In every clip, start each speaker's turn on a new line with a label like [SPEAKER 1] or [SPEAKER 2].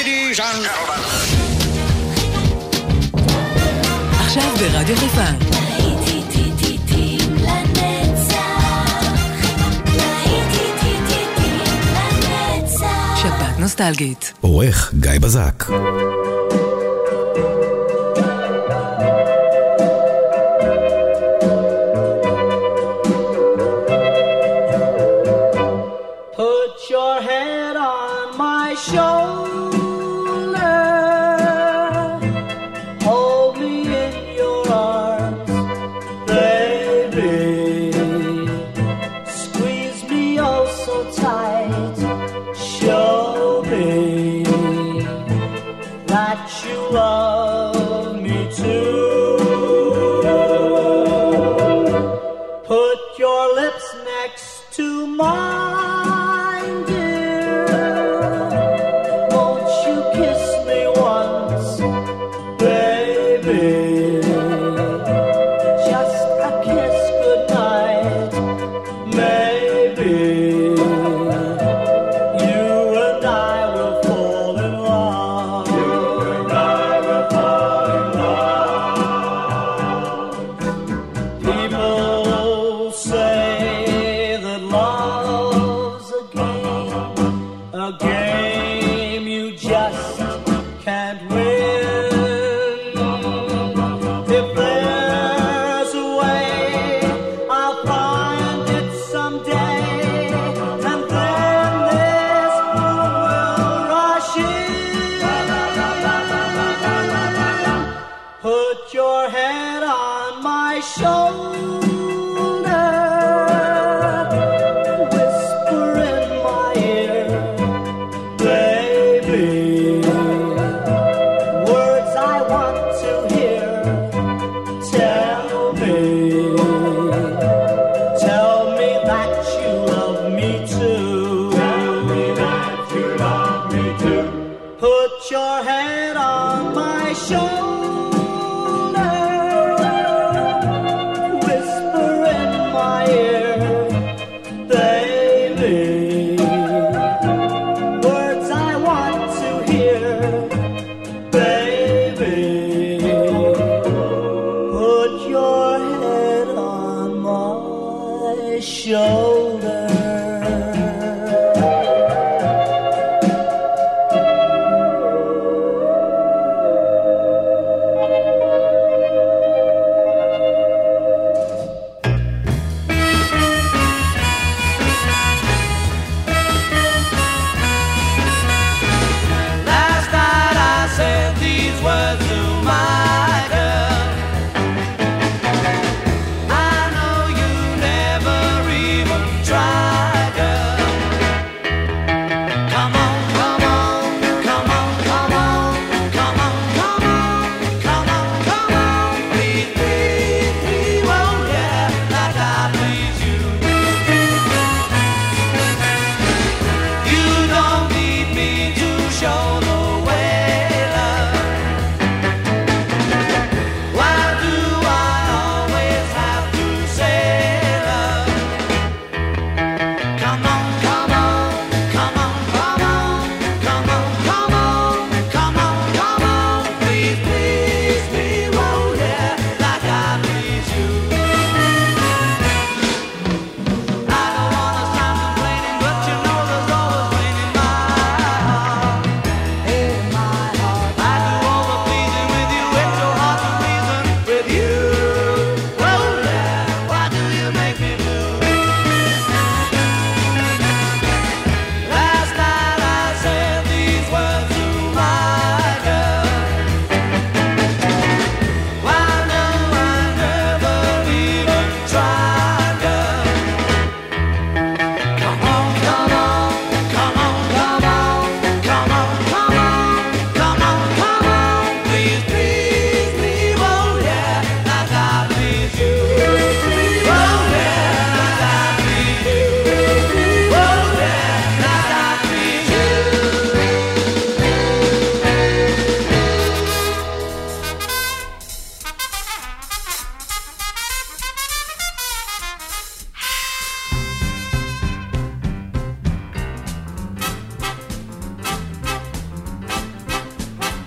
[SPEAKER 1] Ladies and gentlemen.
[SPEAKER 2] עכשיו ברדיו חיפה. שפעת נוסטלגית.
[SPEAKER 3] עורך גיא בזק.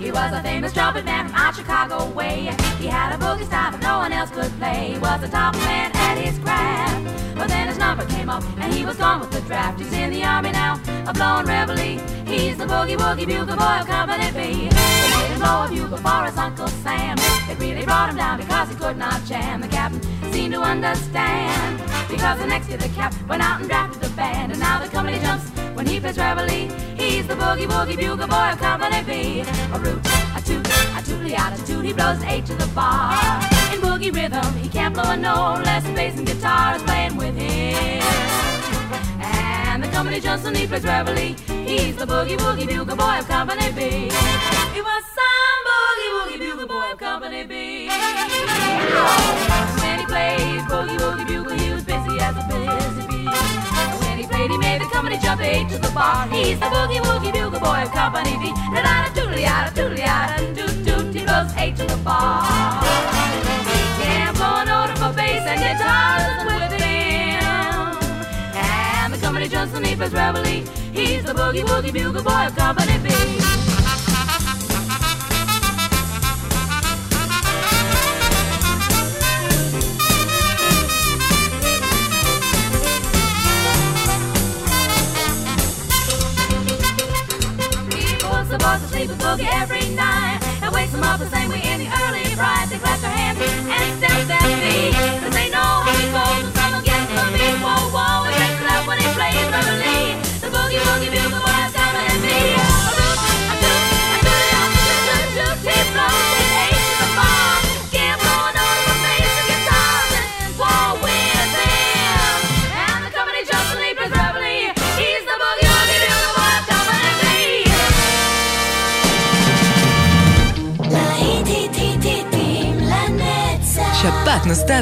[SPEAKER 1] He was a famous trumpet man from out Chicago way. He had a boogie style that no one else could play. He was the top man at his craft. But then his number came up and he was gone with the draft. He's in the army now, a blowing reveille. He's the boogie woogie bugle boy of Company B. They made him blow a bugle for his Uncle Sam. It really brought him down because he could not jam. The captain seemed to understand. Because the next year the cap went out and drafted the band. And now the company jumps when he plays reveille. He's the boogie woogie bugle boy of Company B. A root, a toot, a tootly out a. He blows eight to the bar. In boogie rhythm, he can't blow a note unless bass and guitar is playing with him. And the company when he plays reveille. He's the boogie woogie bugle boy of Company B. He was some boogie woogie bugle boy of Company B. When he plays boogie woogie bugle, he was busy as a busy played, made the company jump eight to the bar. He's the boogie woogie bugle boy of Company B. Da da da doodly da doodly da doot doot. He blows eight to the bar. Yeah, blowing order for bass and guitars with him. And the company when he plays reveille. He's the boogie woogie bugle boy of Company B. sleep with boogie every night and wakes them up the same way in the early bright. They clap their hands and stamp their feet 'cause they know how he goes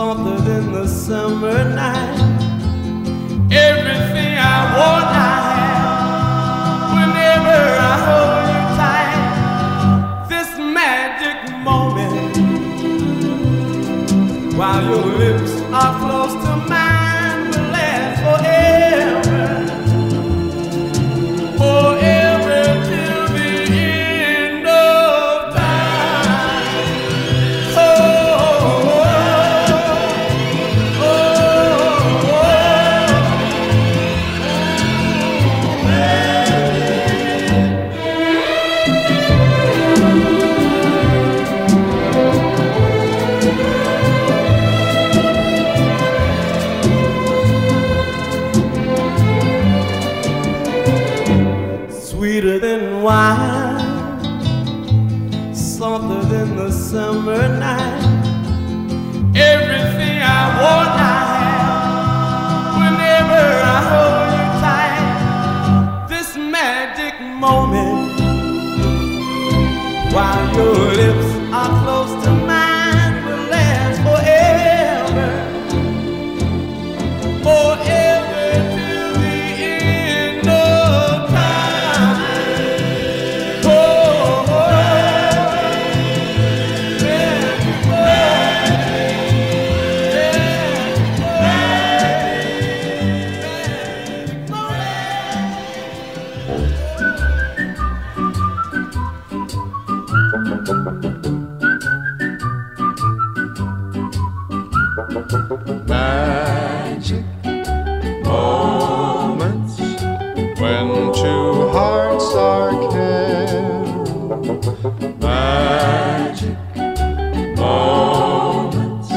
[SPEAKER 4] Softer than the summer night. Everything I want, Magic
[SPEAKER 5] moments when two hearts are caring. Magic moments,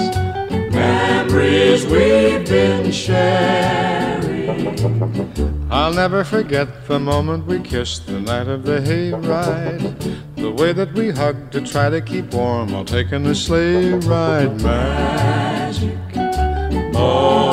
[SPEAKER 5] memories we've been sharing. I'll never forget the moment we kissed the night of the hayride. The way that we hugged to try to keep warm while taking a sleigh ride. Magic moments,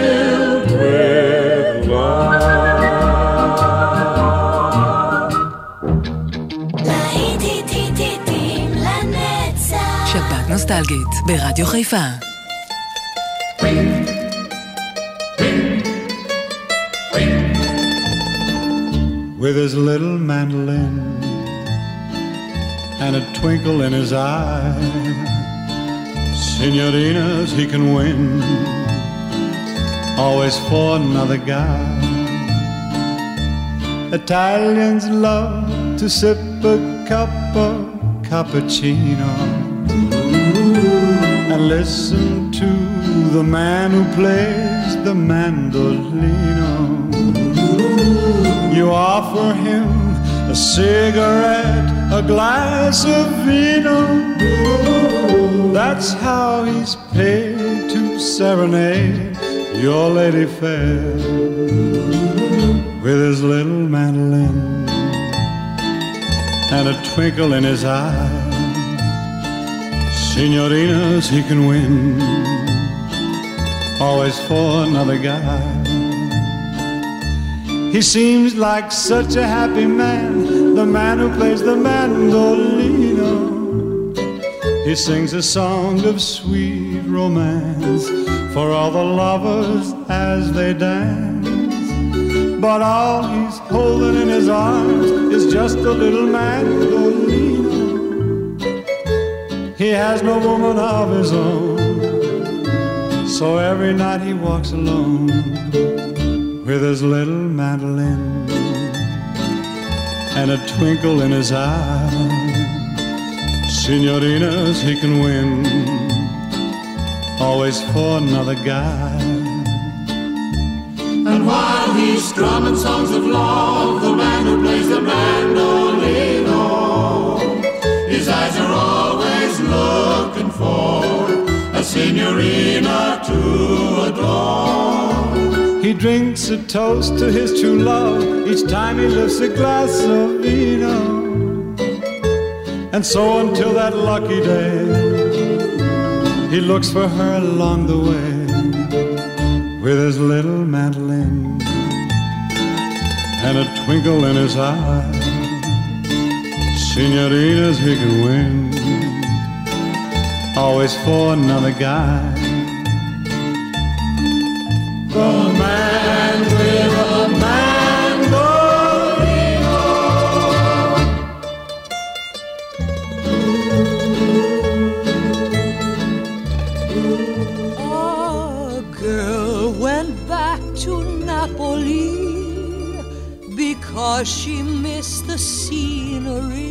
[SPEAKER 2] נוסטלגית ברדיו חיפה.
[SPEAKER 6] with his little mandolin and a twinkle in his eye. Senorinas he can win, always for another guy. Italians love to sip a cup of cappuccino and listen to the man who plays the mandolino. You offer him a cigarette, a glass of vino. That's how he's paid to serenade your lady fair with his little mandolin and a twinkle in his eye. Signorinas he can win, always for another guy. He seems like such a happy man, the man who plays the mandolino. He sings a song of sweet romance for all the lovers as they dance. But all he's holding in his arms is just a little mandolino. He has no woman of his own, so every night he walks alone with his little mandolin and a twinkle in his eye. Signorinas he can win, always for another guy.
[SPEAKER 7] And while he's strumming songs of love, the man who plays the mandolino, oh. His eyes are always looking for a signorina to adore.
[SPEAKER 6] He drinks a toast to his true love each time he lifts a glass of vino. And so until that lucky day, he looks for her along the way with his little mandolin and a twinkle in his eye. Signorinas he can win, always for another guy. The man with a mandolino.
[SPEAKER 8] A girl went back to Napoli because she missed the scenery,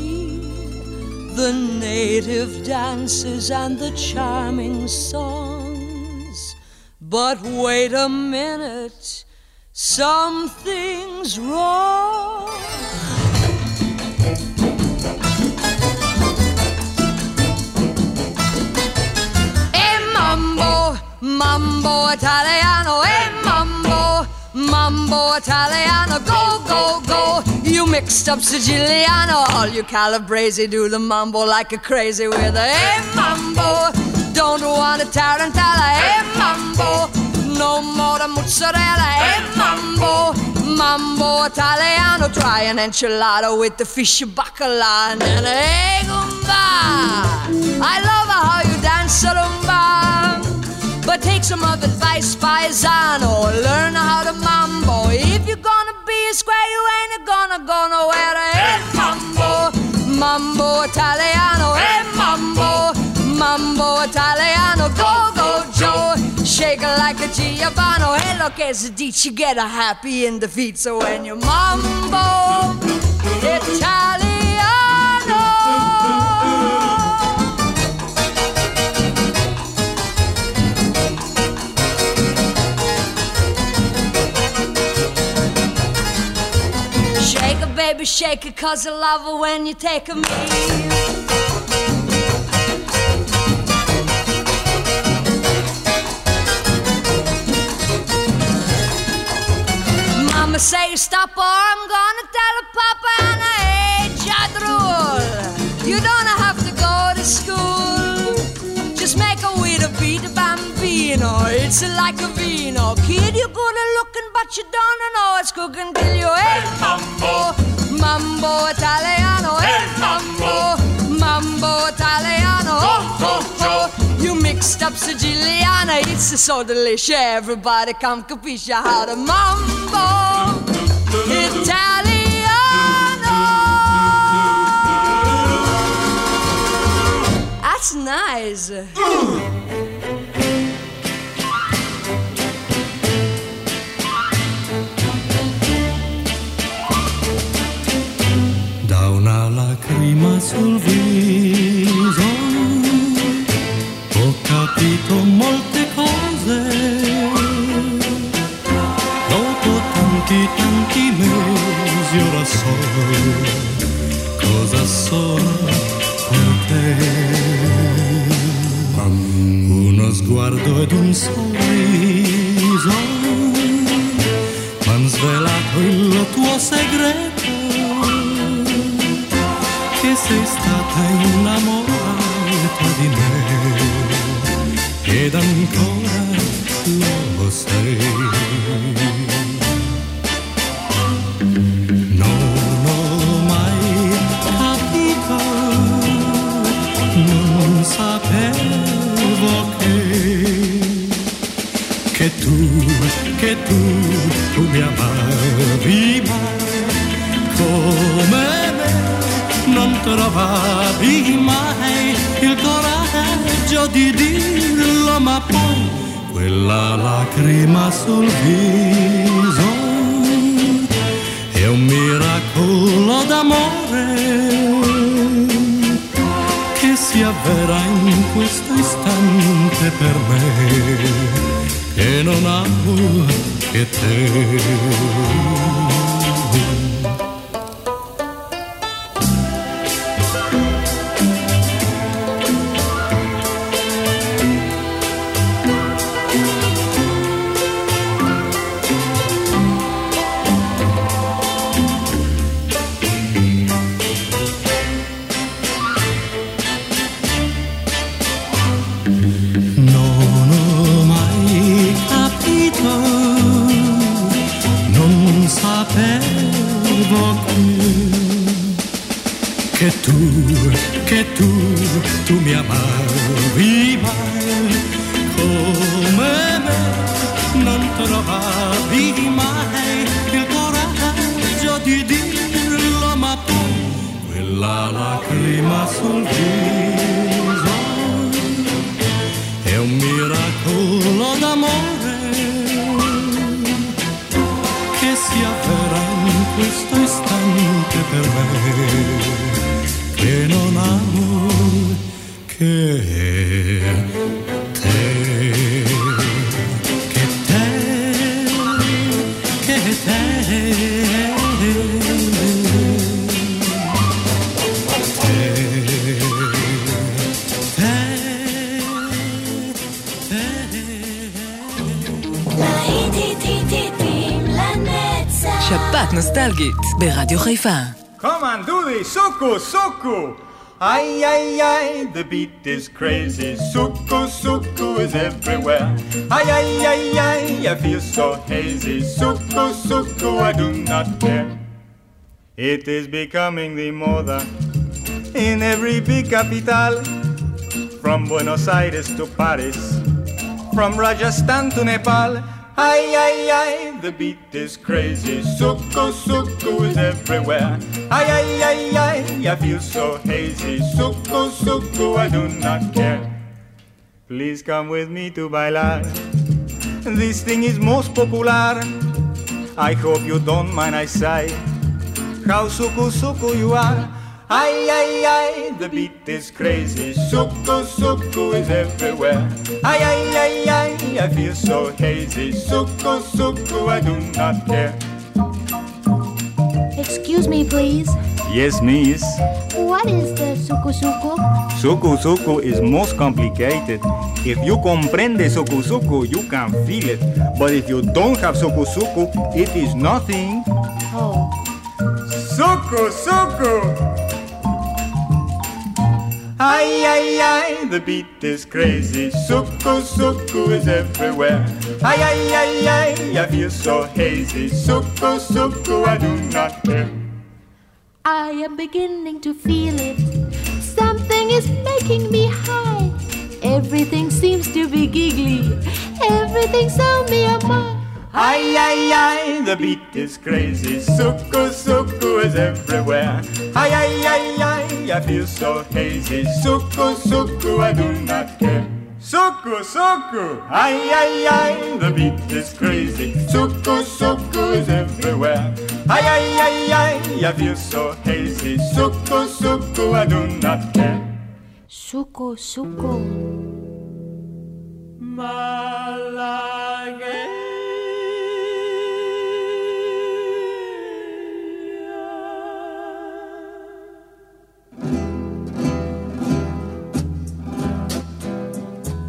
[SPEAKER 8] the native dances, and the charming songs. But wait a minute, something's wrong. Mambo, mambo italiano, mambo, mambo italiano, go, go, go. You mixed up Siciliano, all you Calabrese do the mambo like a crazy with a hey, mambo. Don't want a tarantella, Hey, mambo. No more the mozzarella, Hey, mambo. Mambo italiano, try an enchilada with the fish bacala and an egg I love how you dance a. But take some of advice, paisano. Learn how to mambo. If you're gonna be a square, you ain't gonna go nowhere. Hey, mambo, mambo italiano. Hey, mambo, mambo italiano. Go, go, Joe. Shake like a Giovanni. Hey, look, as a dici, get a happy in the feet. So when you mambo italiano. Baby, shake it, cause I love it when you take a me. Mama say stop or I'm gonna It's like a vino. Kid, you're good at looking, but you don't know it's cooking till you hey mambo, mambo italiano, eh, hey mambo, mambo italiano. Oh, oh, oh. You mixed up Siciliana, it's so delicious. Everybody come capisce how to mambo italiano. That's nice.
[SPEAKER 9] Lacrima sul viso ho capito molte cose. Dopo tanti tanti mesi ora so cosa sono per te. Uno sguardo ed un sorriso m'han svelato il tuo segreto innamorata di me ed ancora lo sei. Di dirlo, ma poi quella lacrima sul viso è un miracolo d'amore che si avvera in questo istante per me che non amo che te. Che, tu, che tu, tu mi amavi mai. Come me, non trovavi mai il coraggio di dirlo, ma poi quella lacrima sul viso è un miracolo d'amore questo istante per me che non amo che
[SPEAKER 2] נוסטלגית ברדיו חיפה.
[SPEAKER 10] Come on, do this. Suku, suku. Ay, ay, ay, the beat is crazy. Suku, suku is everywhere. Ay, ay, ay, ay, I feel so hazy. Suku, suku, I do not care. It is becoming the moda in every big capital. From Buenos Aires to Paris, from Rajasthan to Nepal. Ay, ay, ay, the beat is crazy. Suku, suku is everywhere. Ay, ay, ay, ay, I feel so hazy. Suku, suku, I do not care. Please come with me to bailar. This thing is most popular. I hope you don't mind I say how suku, suku you are. Ay, ay, ay, the beat is crazy. Suku, suku is everywhere. Ay, ay, ay, ay, I feel so hazy. Suku, suku, I do not care.
[SPEAKER 11] Excuse me, please.
[SPEAKER 10] Yes, miss.
[SPEAKER 11] What is the suku suku?
[SPEAKER 10] Suku, suku is most complicated. If you comprende suku, suku, you can feel it. But if you don't have suku, suku, it is nothing.
[SPEAKER 11] Oh.
[SPEAKER 10] Suku, suku! Ay, ay, ay, the beat is crazy. Suku, suku is everywhere. Ay, ay, ay, ay, I feel so hazy. Suku, suku, I do not care.
[SPEAKER 11] I am beginning to feel it. Something is making me high. Everything seems to be giggly. Everything's on me a.
[SPEAKER 10] Ay, ay, ay, the beat is crazy. Suku, suku is everywhere. Ay, ay, ay, ay, I feel so hazy. Suku, suku, I do not care. Suku, suku, ay, ay, ay, the beat is crazy. Suku, suku is everywhere. Ay, ay, ay, ay, I feel so hazy. Suku, suku, I do not care.
[SPEAKER 11] Suku suku.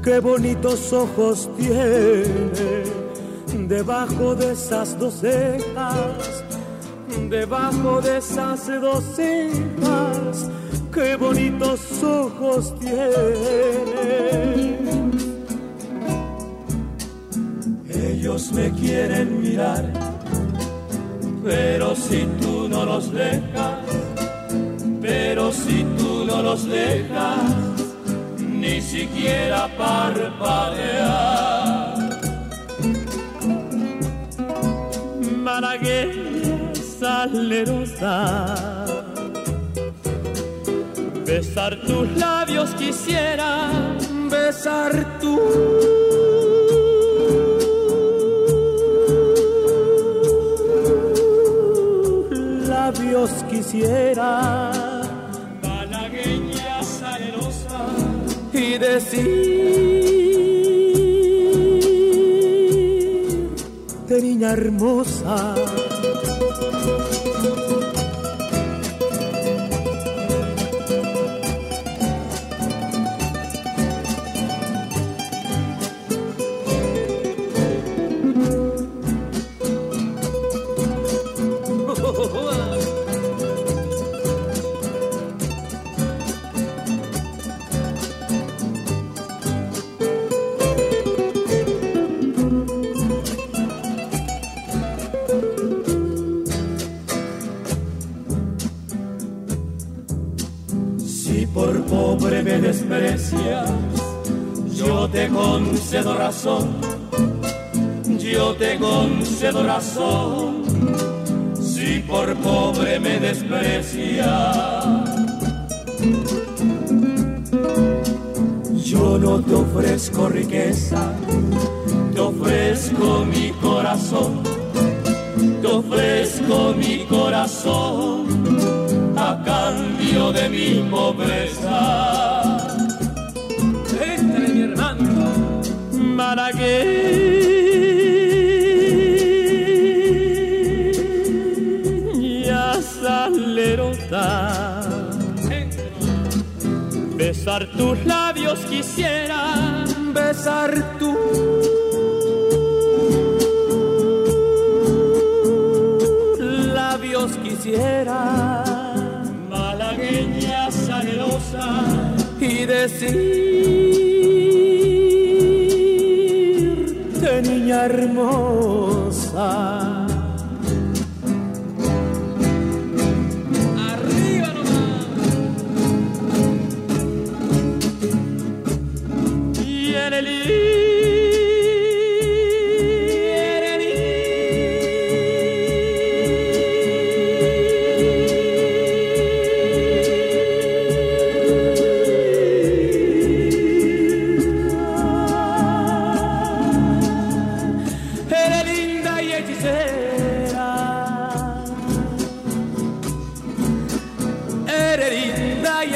[SPEAKER 12] Qué bonitos ojos tiene debajo de esas dos cejas, debajo de esas dos cejas, qué bonitos ojos tiene. Ellos me quieren mirar, pero si tú no los dejas, pero si tú no los dejas, ni siquiera parpadear. Malagueña salerosa, besar tus labios quisiera, besar tus labios quisiera y decir niña hermosa por pobre me desprecias, yo te concedo razón, yo te concedo razón. Si por pobre me desprecias, yo no te ofrezco riqueza, te ofrezco mi corazón, te ofrezco mi corazón. A cambio de mi pobreza. Entre mi hermano Malagueña salerota. Besar tus labios quisiera, besar tu labios quisiera y decirte niña hermosa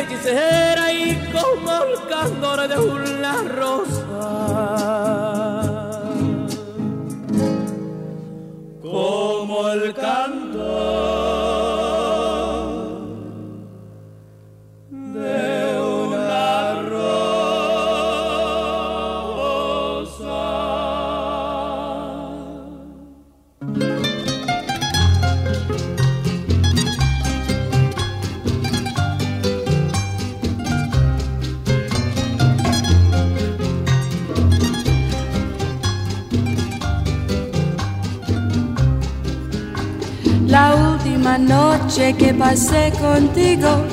[SPEAKER 12] hechicera y como el candor de una rosa.
[SPEAKER 13] Noche que pasé contigo,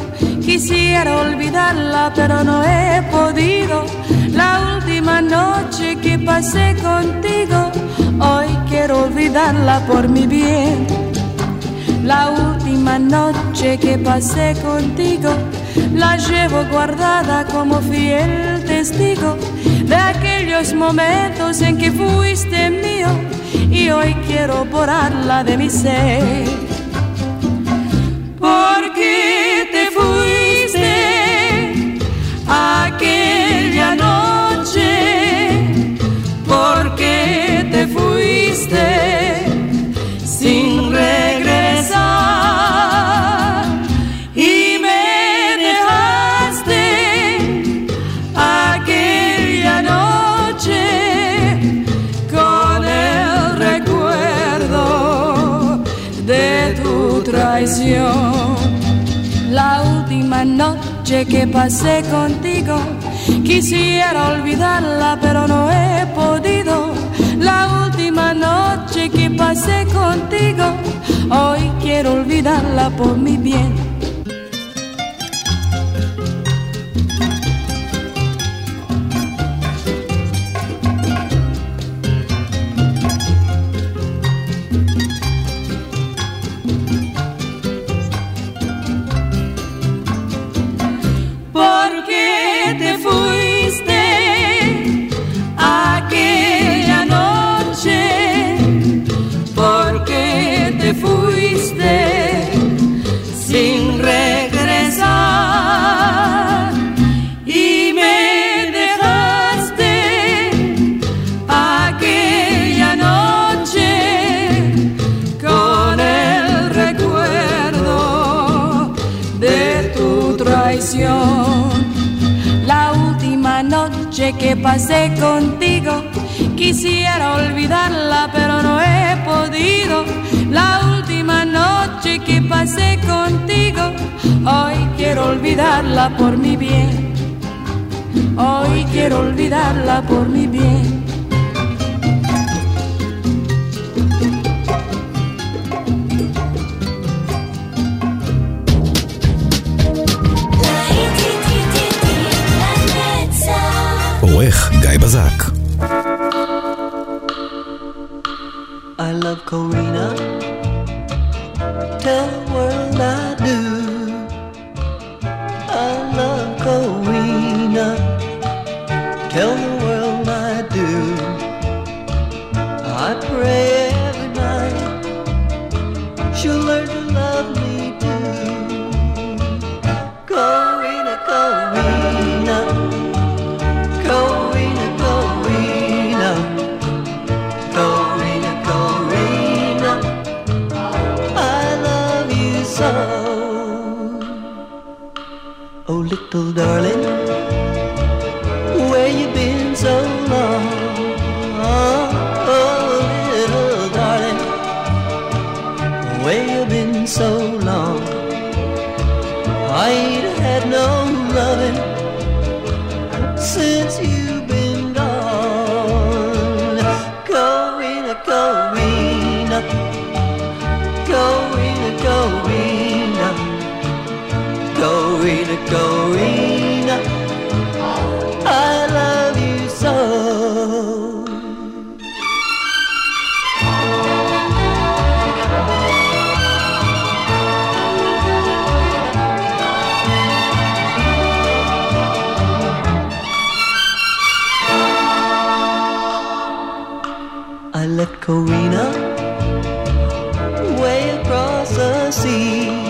[SPEAKER 13] quisiera olvidarla, pero no he podido. La última noche que pasé contigo, hoy quiero olvidarla por mi bien. La última noche que pasé contigo, la llevo guardada como fiel testigo de aquellos momentos en que fuiste mío y hoy quiero borrarla de mi ser. noche, porque te fuiste sin regresar y me dejaste aquella noche con el recuerdo de tu traición. La última noche que pasé contigo Quisiera olvidarla, pero no he podido. La última noche que pasé contigo, hoy quiero olvidarla por mi bien
[SPEAKER 14] בזק.
[SPEAKER 15] I love Korea. see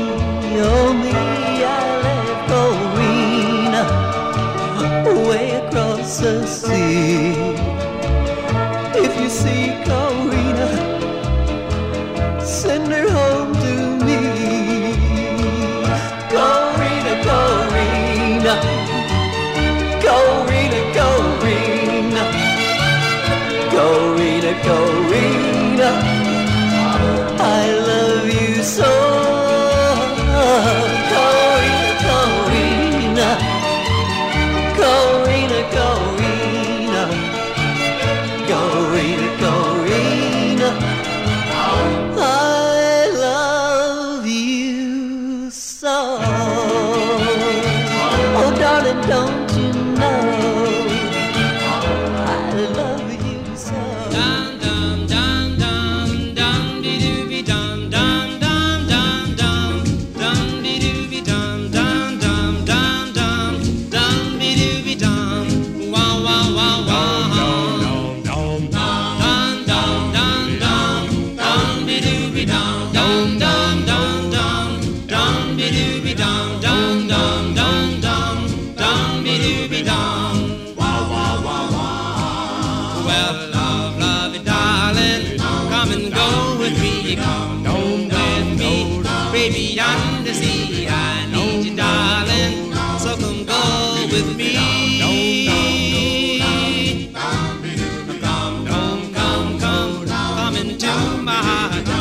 [SPEAKER 16] my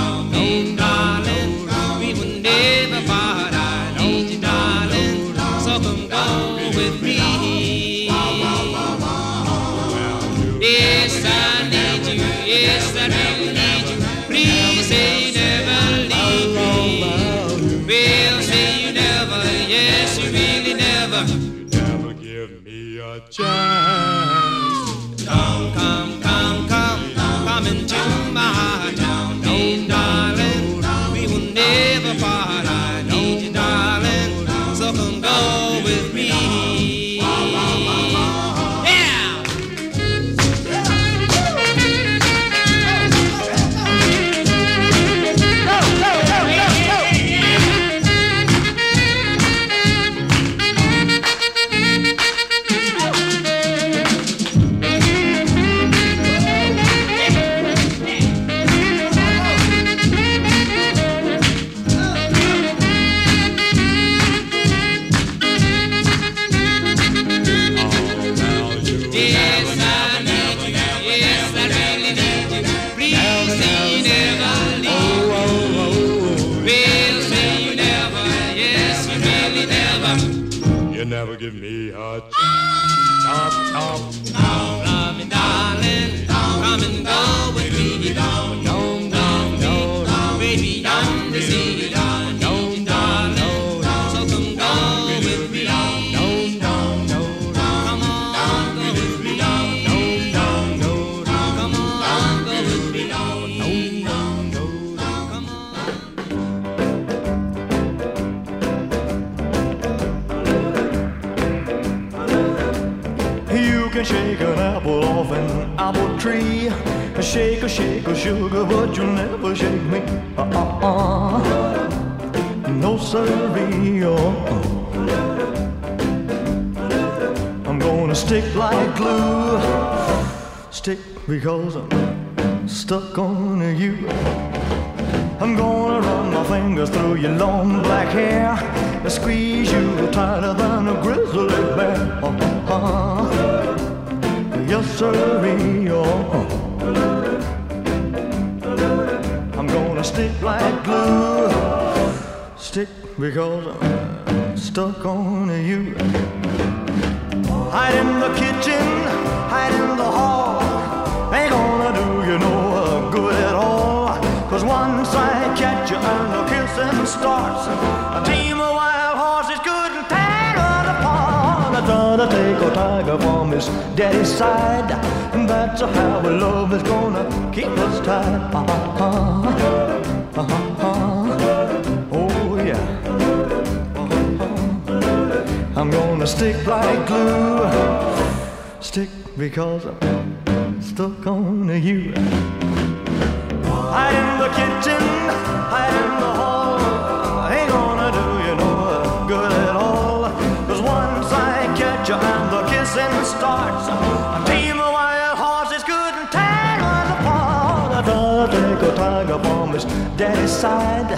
[SPEAKER 17] tree. Shake a shake a sugar, but you'll never shake me. Uh-uh. No sirree. Uh-uh. I'm gonna stick like glue. Stick because I'm stuck on you. I'm gonna run my fingers through your long black hair. And squeeze you tighter than a grizzly bear. Uh-huh. Yes, sirree. Uh-huh. I'm gonna stick like glue. Stick because I'm stuck on you. Hide in the kitchen, hide in the hall. Ain't gonna do you no good at all. Cause once I catch you and the kissing starts, a team of to take a tiger from his daddy's side. And that's how our love is gonna keep us tied. Uh-huh. Uh-huh. Oh yeah. I'm gonna stick like glue. Stick because I'm stuck on you. Hide in the kitchen, daddy's side.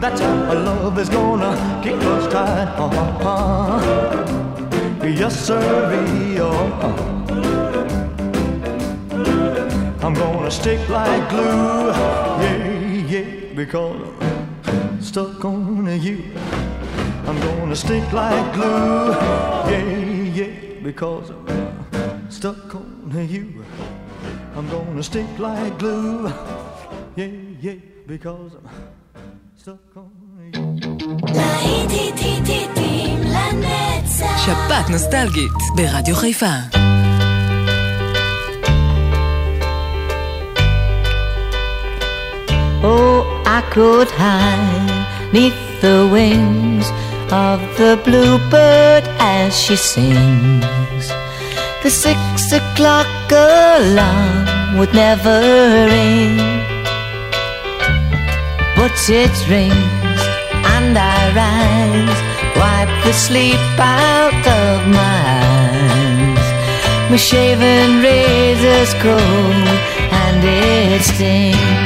[SPEAKER 17] That's how our love is gonna keep us tied. Uh-huh. Yes. Uh-huh. I'm gonna stick like glue, yeah, yeah, because I'm stuck on you. I'm gonna stick like glue, yeah, yeah, because I'm stuck on you. I'm gonna stick like glue, yeah, yeah, because I'm stuck on
[SPEAKER 18] שפעת נוסטלגית ברדיו חיפה.
[SPEAKER 19] Oh, I could hide neath the wings of the bluebird as she sings. The six o'clock alarm would never ring, but it rings and I rise, wipe the sleep out of my eyes. My shaven razor's cold and it stings.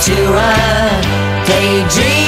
[SPEAKER 15] to a daydream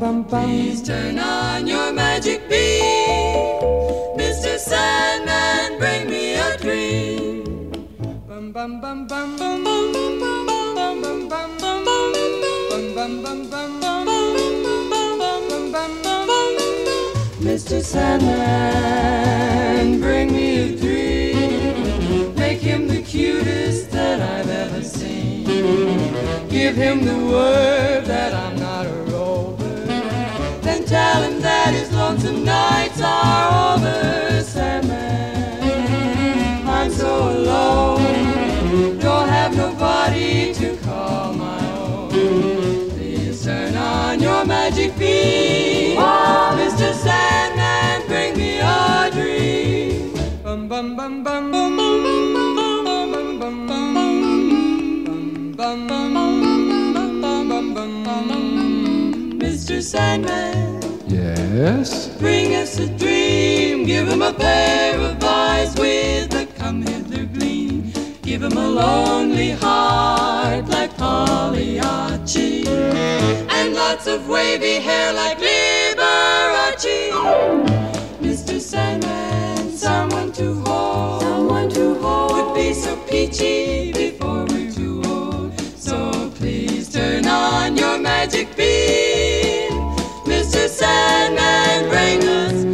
[SPEAKER 20] Please turn on your magic beam. Mr. Sandman, bring me a dream. Bum bum bum bum bum bum bum bum bum bum bum bum bum bum bum bum Mr. Sandman, bring me a dream. Make him the cutest that I've ever seen. Give him the word that I'm not a rover. Tell that his lonesome nights are over. Sandman, I'm so alone. Don't have nobody to call my own. Please turn on your magic beam. Mr. Sandman, bring me a dream. Bum bum bum bum bum bum bum bum bum bum bum bum bum bum bum bum Mr. Sandman,
[SPEAKER 5] Yes?
[SPEAKER 20] bring us a dream. Give him a pair of eyes with a come hither gleam. Give him a lonely heart like Pagliacci. And lots of wavy hair like Liberace. Mr. Sandman, someone to hold. Someone to hold. Would be so peachy before we're too old. So please turn on your magic beam man, bring us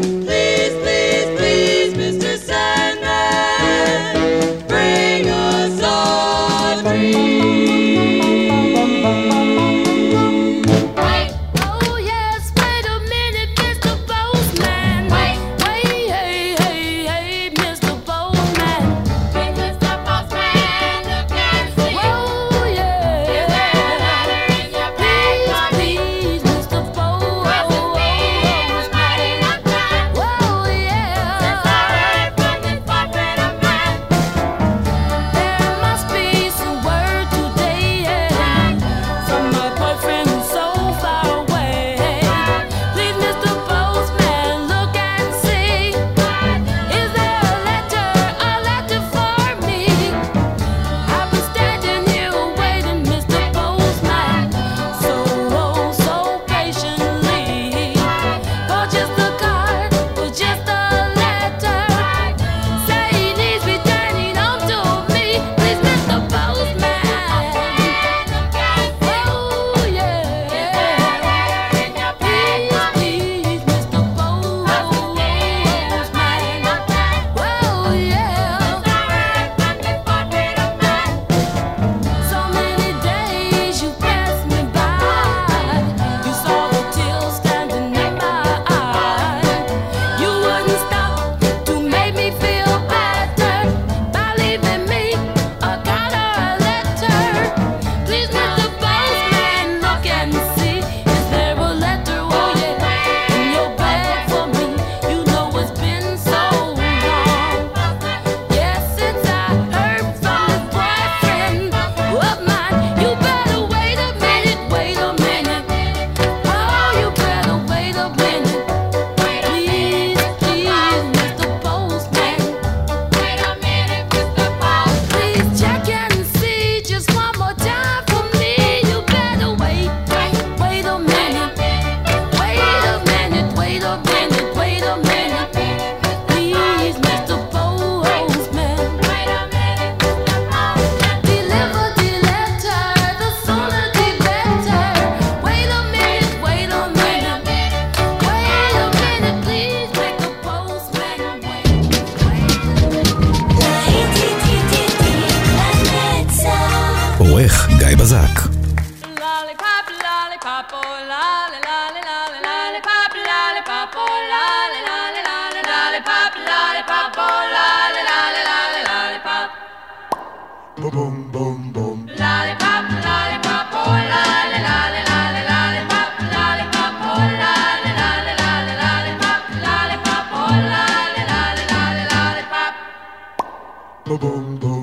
[SPEAKER 1] Boom, boom, boom.